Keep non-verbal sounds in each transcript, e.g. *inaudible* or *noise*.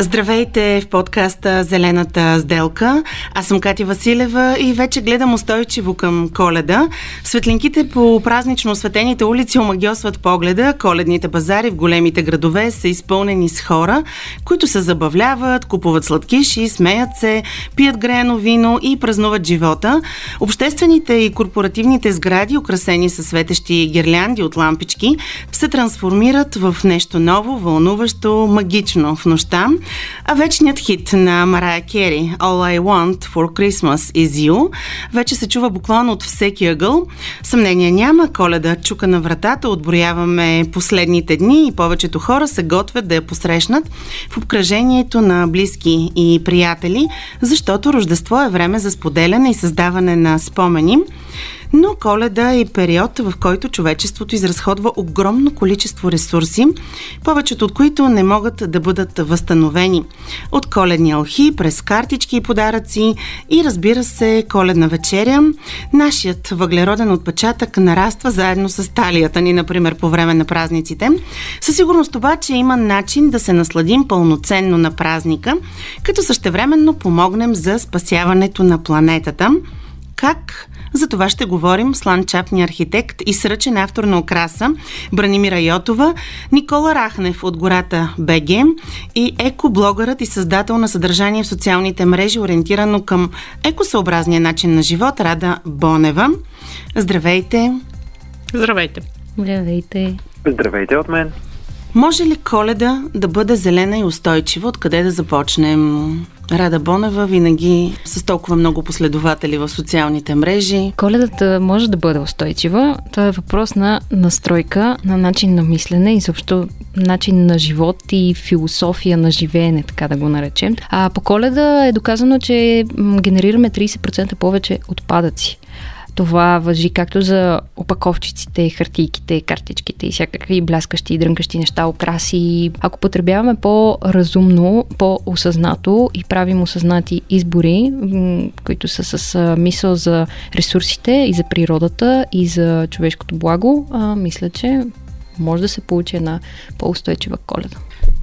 Здравейте в подкаста Зелената сделка. Аз съм Катя Василева и вече гледам устойчиво към коледа. Светлинките по празнично осветените улици омагиосват погледа. Коледните базари в големите градове са изпълнени с хора, които се забавляват, купуват сладкиши, смеят се, пият греено вино и празнуват живота. Обществените и корпоративните сгради, украсени с светещи гирлянди от лампички, се трансформират в нещо ново, вълнуващо, магично в нощта. А вечният хит на Марая Кери All I Want for Christmas is You вече се чува буквално от всеки ъгъл. Съмнение няма, коледа чука на вратата, отброяваме последните дни и повечето хора се готвят да я посрещнат в обкръжението на близки и приятели, защото Рождество е време за споделяне и създаване на спомени. Но коледа е период, в който човечеството изразходва огромно количество ресурси, повечето от които не могат да бъдат възстановени. От коледни алхи, през картички и подаръци и разбира се коледна вечеря. Нашият въглероден отпечатък нараства заедно с талията ни, например, по време на празниците. Със сигурност обаче има начин да се насладим пълноценно на празника, като същевременно помогнем за спасяването на планетата. Как? За това ще говорим с ландшафтния архитект и сръчен автор на украса Бранимира Йотова, Никола Рахнев от гората БГ и екоблогърът и създател на съдържание в социалните мрежи, ориентирано към екосъобразния начин на живот Рада Бонева. Здравейте! Здравейте! Здравейте! Здравейте от мен! Може ли коледа да бъде зелена и устойчива? Откъде да започнем? Рада Бонева, винаги с толкова много последователи в социалните мрежи. Коледата може да бъде устойчива. Това е въпрос на настройка, на начин на мислене и също начин на живот и философия на живеене, така да го наречем. А по коледа е доказано, че генерираме 30% повече отпадъци. Това въжи както за опаковчиците, хартийките, картичките и всякакви бляскащи и дрънкащи неща, окраси. Ако потребяваме по-разумно, по-осъзнато и правим осъзнати избори, които са с мисъл за ресурсите и за природата и за човешкото благо, мисля, че може да се получи една по-устойчива коледа.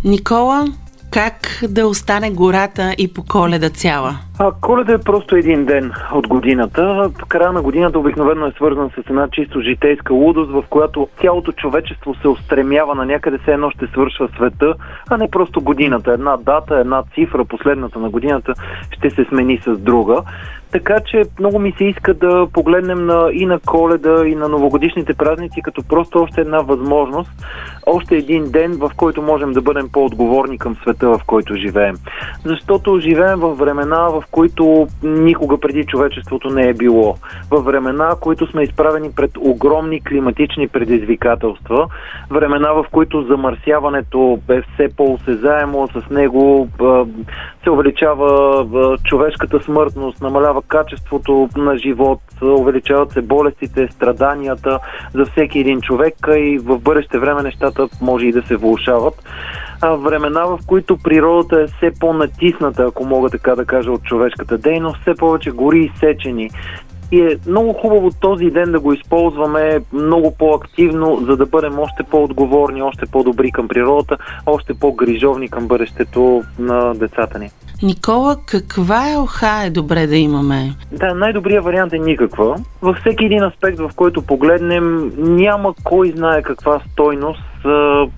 Никола, как да остане гората и по коледа цяла? А, коледа е просто един ден от годината. Края на годината обикновено е свързан с една чисто житейска лудост, в която цялото човечество се устремява на някъде все едно ще свършва света, а не просто годината. Една дата, една цифра, последната на годината ще се смени с друга. Така че много ми се иска да погледнем на, и на коледа, и на новогодишните празници, като просто още една възможност, още един ден, в който можем да бъдем по-отговорни към света, в който живеем. Защото живеем в времена, в които никога преди човечеството не е било. В времена, в които сме изправени пред огромни климатични предизвикателства, времена, в които замърсяването е все по-осезаемо, с него се увеличава човешката смъртност, намалява качеството на живот, увеличават се болестите, страданията за всеки един човек и в бъдеще време нещата може и да се влушават. Времена, в които природата е все по-натисната, ако мога така да кажа, от човешката дейност, все повече гори изсечени. И е много хубаво този ден да го използваме много по-активно, за да бъдем още по-отговорни, още по-добри към природата, още по-грижовни към бъдещето на децата ни. Никола, каква е оха е добре да имаме? Да, най-добрият вариант е никаква. Във всеки един аспект, в който погледнем, няма кой знае каква стойност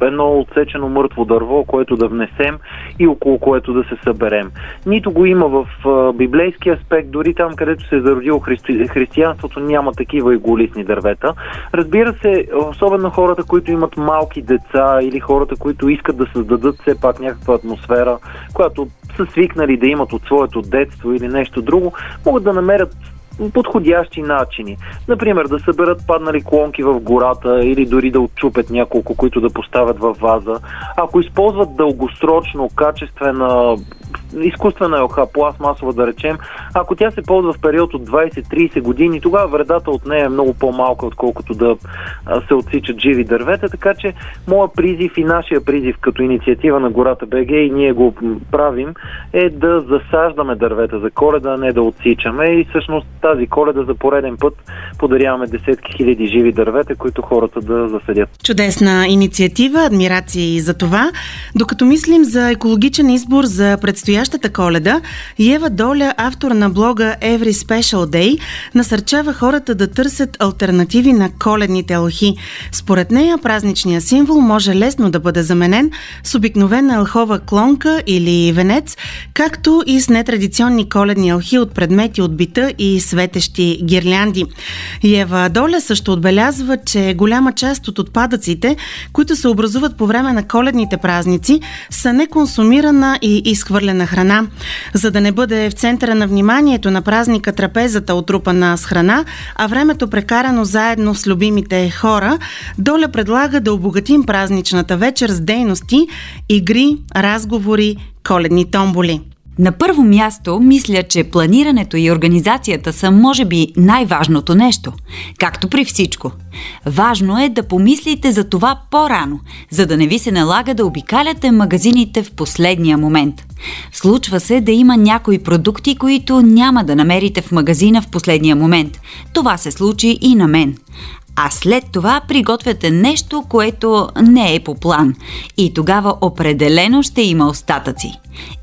едно отсечено мъртво дърво, което да внесем и около което да се съберем. Нито го има в библейски аспект, дори там, където се е зародило христи... християнството, няма такива иголисни дървета. Разбира се, особено хората, които имат малки деца или хората, които искат да създадат все пак някаква атмосфера, която са свикнали да имат от своето детство или нещо друго, могат да намерят подходящи начини. Например, да съберат паднали клонки в гората или дори да отчупят няколко, които да поставят във ваза. Ако използват дългосрочно, качествена изкуствена елха, пластмасова да речем, ако тя се ползва в период от 20-30 години, тогава вредата от нея е много по-малка, отколкото да се отсичат живи дървета, така че моя призив и нашия призив като инициатива на Гората БГ и ние го правим е да засаждаме дървета за коледа, а не да отсичаме и всъщност тази коледа за пореден път подаряваме десетки хиляди живи дървета, които хората да засадят. Чудесна инициатива, адмирации за това. Докато мислим за екологичен избор за предстоящата коледа, Ева Доля, автор на блога Every Special Day, насърчава хората да търсят альтернативи на коледните алхи. Според нея празничният символ може лесно да бъде заменен с обикновена алхова клонка или венец, както и с нетрадиционни коледни алхи от предмети от бита и светещи гирлянди. Ева Доля също отбелязва, че голяма част от отпадъците, които се образуват по време на коледните празници, са неконсумирана и изхвърлена храна. За да не бъде в центъра на вниманието на празника трапезата отрупана с храна, а времето прекарано заедно с любимите хора, Доля предлага да обогатим празничната вечер с дейности, игри, разговори, коледни томболи. На първо място, мисля, че планирането и организацията са, може би, най-важното нещо. Както при всичко. Важно е да помислите за това по-рано, за да не ви се налага да обикаляте магазините в последния момент. Случва се да има някои продукти, които няма да намерите в магазина в последния момент. Това се случи и на мен а след това приготвяте нещо, което не е по план. И тогава определено ще има остатъци.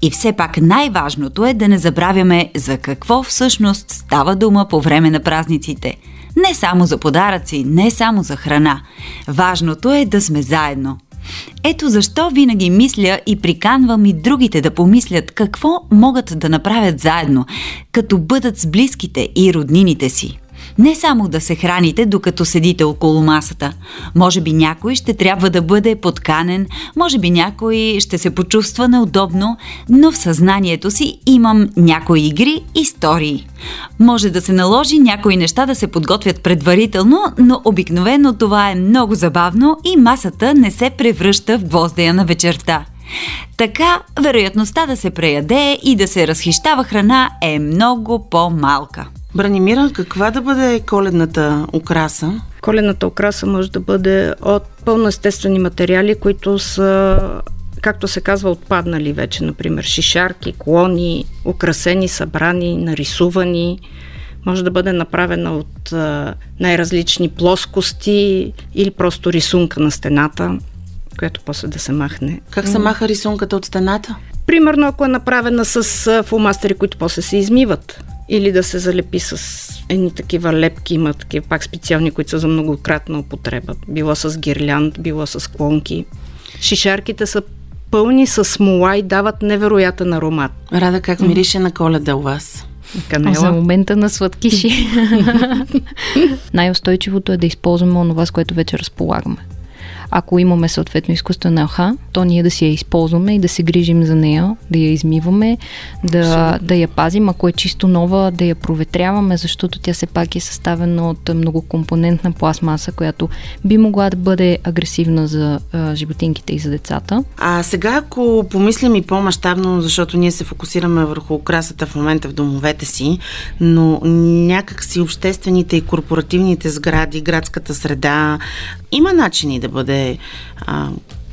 И все пак най-важното е да не забравяме за какво всъщност става дума по време на празниците. Не само за подаръци, не само за храна. Важното е да сме заедно. Ето защо винаги мисля и приканвам и другите да помислят какво могат да направят заедно, като бъдат с близките и роднините си. Не само да се храните, докато седите около масата. Може би някой ще трябва да бъде подканен, може би някой ще се почувства неудобно, но в съзнанието си имам някои игри и истории. Може да се наложи някои неща да се подготвят предварително, но обикновено това е много забавно и масата не се превръща в гвоздея на вечерта. Така, вероятността да се преяде и да се разхищава храна е много по-малка. Бранимира, каква да бъде коледната украса? Коледната украса може да бъде от пълно естествени материали, които са както се казва, отпаднали вече, например, шишарки, клони, украсени, събрани, нарисувани. Може да бъде направена от а, най-различни плоскости или просто рисунка на стената, която после да се махне. Как се маха рисунката от стената? Примерно, ако е направена с фулмастери, които после се измиват или да се залепи с едни такива лепки, има такива пак специални, които са за многократна употреба. Било с гирлянд, било с клонки. Шишарките са пълни с смола и дават невероятен аромат. Рада, как мирише на коледа у вас? Канела. За момента на сладкиши. *laughs* Най-устойчивото е да използваме онова, с което вече разполагаме ако имаме съответно изкуствена лха, то ние да си я използваме и да се грижим за нея, да я измиваме, да, да я пазим, ако е чисто нова, да я проветряваме, защото тя все пак е съставена от многокомпонентна пластмаса, която би могла да бъде агресивна за а, животинките и за децата. А сега, ако помислим и по-масштабно, защото ние се фокусираме върху украсата в момента в домовете си, но някак си обществените и корпоративните сгради, градската среда, има начини да бъде а,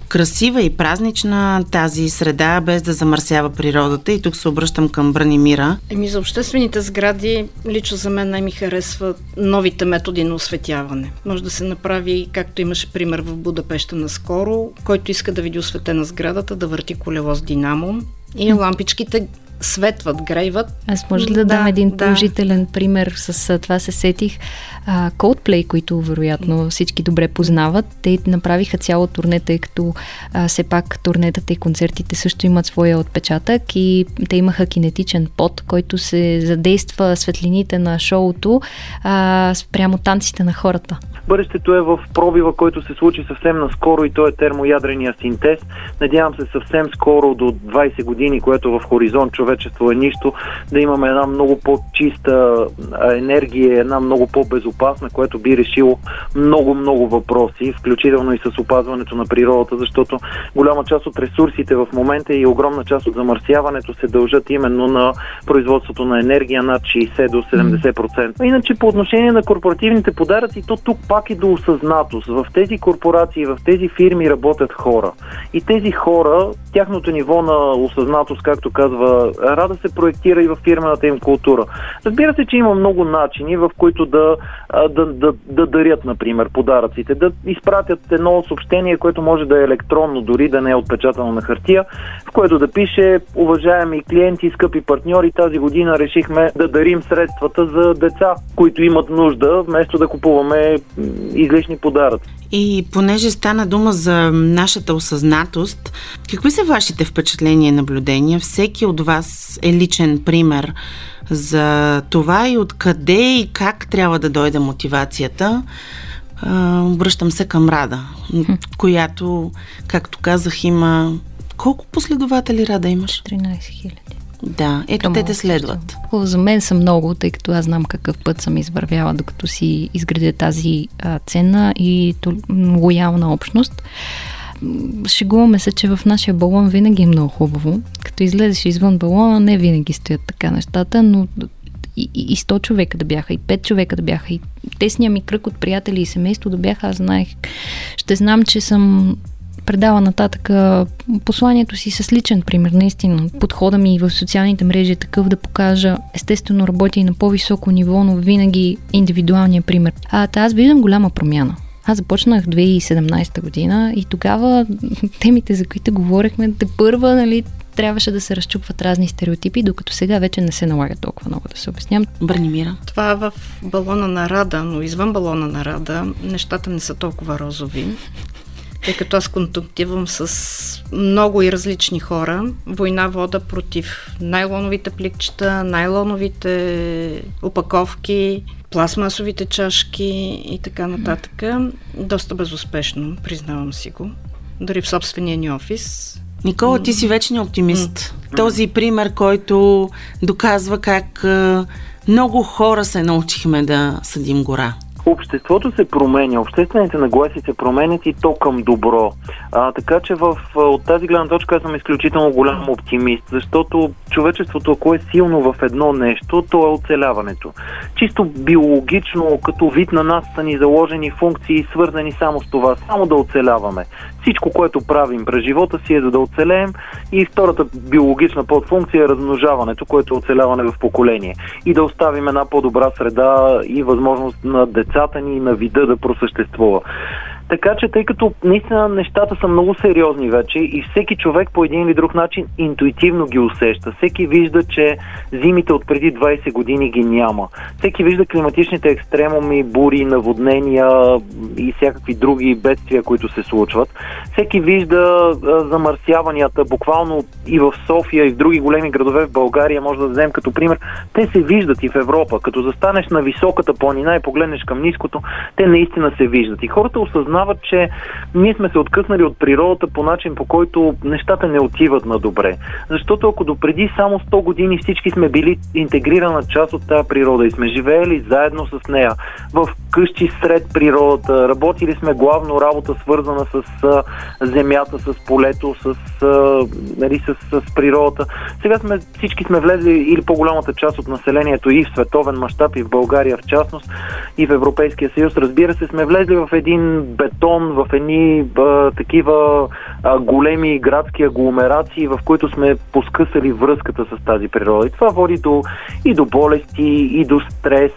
красива и празнична тази среда, без да замърсява природата. И тук се обръщам към Бранимира. Еми за обществените сгради, лично за мен най-ми харесва новите методи на осветяване. Може да се направи, както имаше пример в Будапеща наскоро, който иска да види осветена сградата, да върти колело с динамо и лампичките светват, грейват. Аз може ли да, да дам един положителен да. пример с това се сетих. А, Coldplay, които вероятно всички добре познават, те направиха цяло турне, тъй като а, все пак турнетата и концертите също имат своя отпечатък и те имаха кинетичен пот, който се задейства светлините на шоуто а, спрямо танците на хората. Бъдещето е в пробива, който се случи съвсем наскоро и то е термоядрения синтез. Надявам се съвсем скоро до 20 години, което в хоризонт човечество е нищо, да имаме една много по-чиста енергия, една много по-безопасна, което би решило много-много въпроси, включително и с опазването на природата, защото голяма част от ресурсите в момента и огромна част от замърсяването се дължат именно на производството на енергия над 60 до 70%. Иначе по отношение на корпоративните подаръци, то тук пак и до осъзнатост. В тези корпорации, в тези фирми работят хора. И тези хора, тяхното ниво на осъзнатост, както казва Рада, се проектира и в фирмената им култура. Разбира се, че има много начини, в които да, да, да, да дарят, например, подаръците, да изпратят едно съобщение, което може да е електронно, дори да не е отпечатано на хартия, в което да пише, уважаеми клиенти, скъпи партньори, тази година решихме да дарим средствата за деца, които имат нужда, вместо да купуваме излишни подаръци. И понеже стана дума за нашата осъзнатост, какви са вашите впечатления и наблюдения? Всеки от вас е личен пример за това и откъде и как трябва да дойде мотивацията. Обръщам се към Рада, която, както казах, има... Колко последователи Рада имаш? 13 хиляди. Да, ето те те следват. За мен са много, тъй като аз знам какъв път съм извървяла, докато си изградя тази а, ценна и то, лоялна общност. Шегуваме се, че в нашия балон винаги е много хубаво. Като излезеш извън балона, не винаги стоят така нещата, но и, и 100 човека да бяха, и 5 човека да бяха, и тесния ми кръг от приятели и семейство да бяха, аз знаех, ще знам, че съм предава нататък посланието си с личен пример, наистина. Подхода ми в социалните мрежи е такъв да покажа, естествено работя и на по-високо ниво, но винаги индивидуалния пример. А аз виждам голяма промяна. Аз започнах 2017 година и тогава *laughs* темите, за които говорихме, те първа, нали, трябваше да се разчупват разни стереотипи, докато сега вече не се налага толкова много да се обясням. Бранимира. Това е в балона на Рада, но извън балона на Рада нещата не са толкова розови тъй като аз контактивам с много и различни хора. Война вода против найлоновите пликчета, найлоновите опаковки, пластмасовите чашки и така нататък. Доста безуспешно, признавам си го. Дори в собствения ни офис. Никола, ти си вечен оптимист. Този пример, който доказва как много хора се научихме да съдим гора обществото се променя, обществените нагласи се променят и то към добро. А, така че в, от тази гледна точка аз съм изключително голям оптимист, защото човечеството, ако е силно в едно нещо, то е оцеляването. Чисто биологично, като вид на нас са ни заложени функции, свързани само с това, само да оцеляваме. Всичко, което правим през живота си е за да оцелеем и втората биологична подфункция е размножаването, което е оцеляване в поколение. И да оставим една по-добра среда и възможност на децата ни и на вида да просъществува. Така че, тъй като наистина нещата са много сериозни вече и всеки човек по един или друг начин интуитивно ги усеща. Всеки вижда, че зимите от преди 20 години ги няма. Всеки вижда климатичните екстремуми, бури, наводнения и всякакви други бедствия, които се случват. Всеки вижда замърсяванията, буквално и в София, и в други големи градове в България, може да вземем като пример. Те се виждат и в Европа. Като застанеш на високата планина и погледнеш към ниското, те наистина се виждат. И хората осъзнават осъзнават, че ние сме се откъснали от природата по начин, по който нещата не отиват на добре. Защото ако допреди само 100 години всички сме били интегрирана част от тази природа и сме живеели заедно с нея, в къщи сред природата, работили сме главно работа свързана с а, земята, с полето, с, а, нали, с, с природата. Сега сме, всички сме влезли или по-голямата част от населението и в световен мащаб, и в България в частност, и в Европейския съюз, разбира се, сме влезли в един бетон, в едни а, такива а, големи градски агломерации, в които сме поскъсали връзката с тази природа. И това води до, и до болести, и до стрес,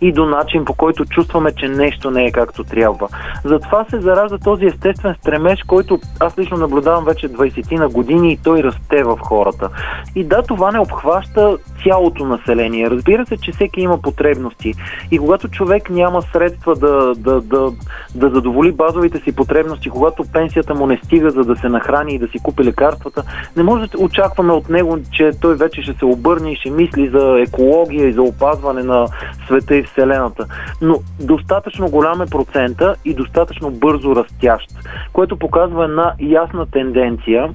и до начин по който чувстваме, че нещо не е както трябва. Затова се заражда този естествен стремеж, който аз лично наблюдавам вече 20 на години и той расте в хората. И да, това не обхваща цялото население. Разбира се, че всеки има потребности. И когато човек няма средства да, да, да, да задоволи базовите си потребности, когато пенсията му не стига за да се нахрани и да си купи лекарствата, не може да очакваме от него, че той вече ще се обърне и ще мисли за екология и за опазване на света и Вселената. Но достатъчно голям е процента и достатъчно бързо растящ, което показва една ясна тенденция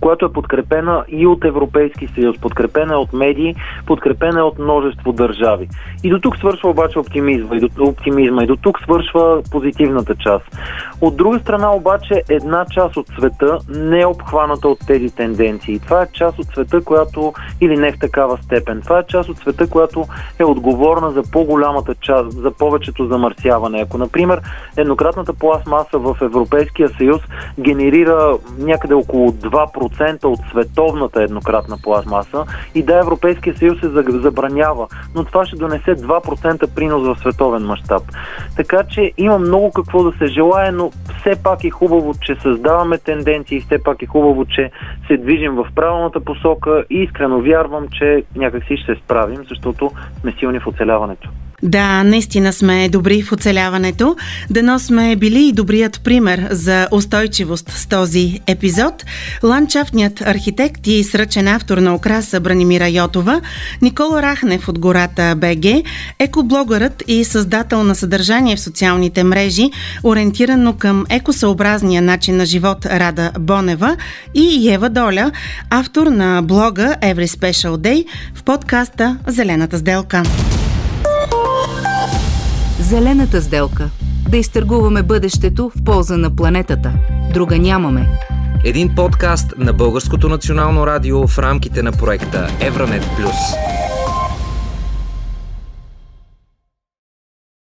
която е подкрепена и от Европейски съюз, подкрепена е от медии, подкрепена е от множество държави. И до тук свършва обаче оптимизма и до, оптимизма, и до тук свършва позитивната част. От друга страна обаче една част от света не е обхваната от тези тенденции. Това е част от света, която или не в такава степен. Това е част от света, която е отговорна за по-голямата част, за повечето замърсяване. Ако, например, еднократната пластмаса в Европейския съюз генерира някъде около 2% 10% от световната еднократна пластмаса и да, Европейския съюз се забранява, но това ще донесе 2% принос в световен мащаб. Така че има много какво да се желая, но все пак е хубаво, че създаваме тенденции, все пак е хубаво, че се движим в правилната посока и искрено вярвам, че някакси ще се справим, защото сме силни в оцеляването. Да, наистина сме добри в оцеляването. Дано сме били и добрият пример за устойчивост с този епизод. Ландшафтният архитект и сръчен автор на украса Бранимира Йотова, Никола Рахнев от гората БГ, екоблогърът и създател на съдържание в социалните мрежи, ориентирано към екосъобразния начин на живот Рада Бонева и Ева Доля, автор на блога Every Special Day в подкаста Зелената сделка. Зелената сделка. Да изтъргуваме бъдещето в полза на планетата. Друга нямаме. Един подкаст на Българското национално радио в рамките на проекта Евранет Плюс.